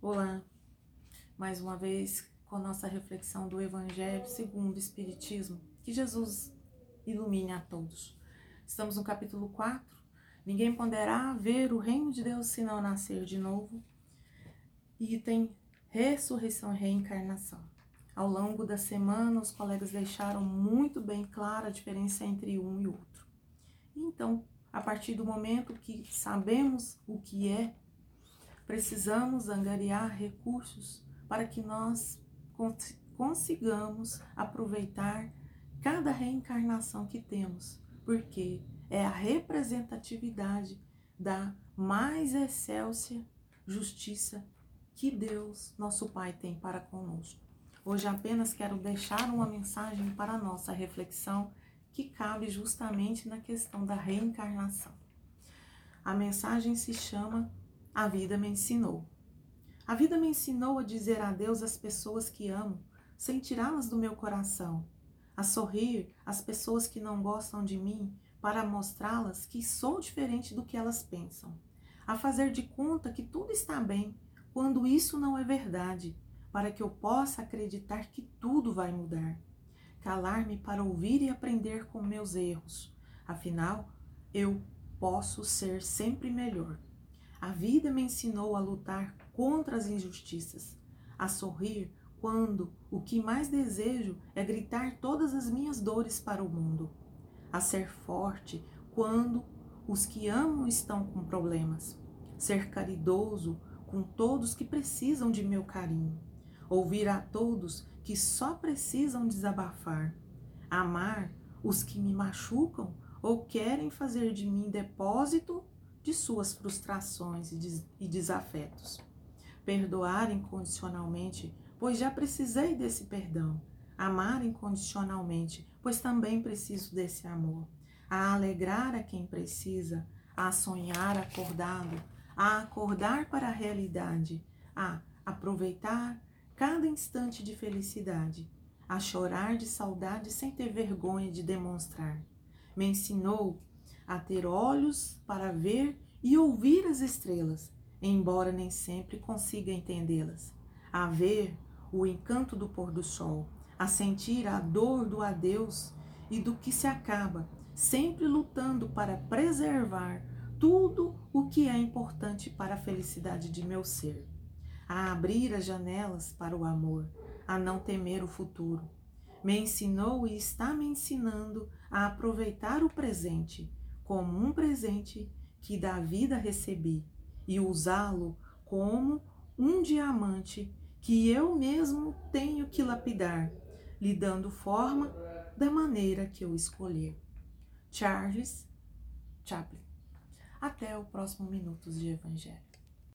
Olá, mais uma vez com a nossa reflexão do Evangelho segundo o Espiritismo, que Jesus ilumine a todos. Estamos no capítulo 4. Ninguém poderá ver o reino de Deus se não nascer de novo. Item ressurreição e reencarnação. Ao longo da semana, os colegas deixaram muito bem clara a diferença entre um e outro. Então, a partir do momento que sabemos o que é Precisamos angariar recursos para que nós consigamos aproveitar cada reencarnação que temos, porque é a representatividade da mais excelsa justiça que Deus, nosso Pai, tem para conosco. Hoje apenas quero deixar uma mensagem para a nossa reflexão que cabe justamente na questão da reencarnação. A mensagem se chama a vida me ensinou. A vida me ensinou a dizer adeus às pessoas que amo, sem tirá-las do meu coração, a sorrir às pessoas que não gostam de mim, para mostrá-las que sou diferente do que elas pensam, a fazer de conta que tudo está bem, quando isso não é verdade, para que eu possa acreditar que tudo vai mudar. Calar-me para ouvir e aprender com meus erros. Afinal, eu posso ser sempre melhor. A vida me ensinou a lutar contra as injustiças, a sorrir quando o que mais desejo é gritar todas as minhas dores para o mundo, a ser forte quando os que amo estão com problemas, ser caridoso com todos que precisam de meu carinho, ouvir a todos que só precisam desabafar, amar os que me machucam ou querem fazer de mim depósito de suas frustrações e desafetos. Perdoar incondicionalmente, pois já precisei desse perdão. Amar incondicionalmente, pois também preciso desse amor. A alegrar a quem precisa, a sonhar acordado, a acordar para a realidade, a aproveitar cada instante de felicidade, a chorar de saudade sem ter vergonha de demonstrar. Me ensinou a ter olhos para ver e ouvir as estrelas, embora nem sempre consiga entendê-las, a ver o encanto do pôr do sol, a sentir a dor do adeus e do que se acaba, sempre lutando para preservar tudo o que é importante para a felicidade de meu ser, a abrir as janelas para o amor, a não temer o futuro. Me ensinou e está me ensinando a aproveitar o presente como um presente que da vida recebi e usá-lo como um diamante que eu mesmo tenho que lapidar, lhe dando forma da maneira que eu escolher. Charles Chaplin. Até o próximo Minutos de Evangelho.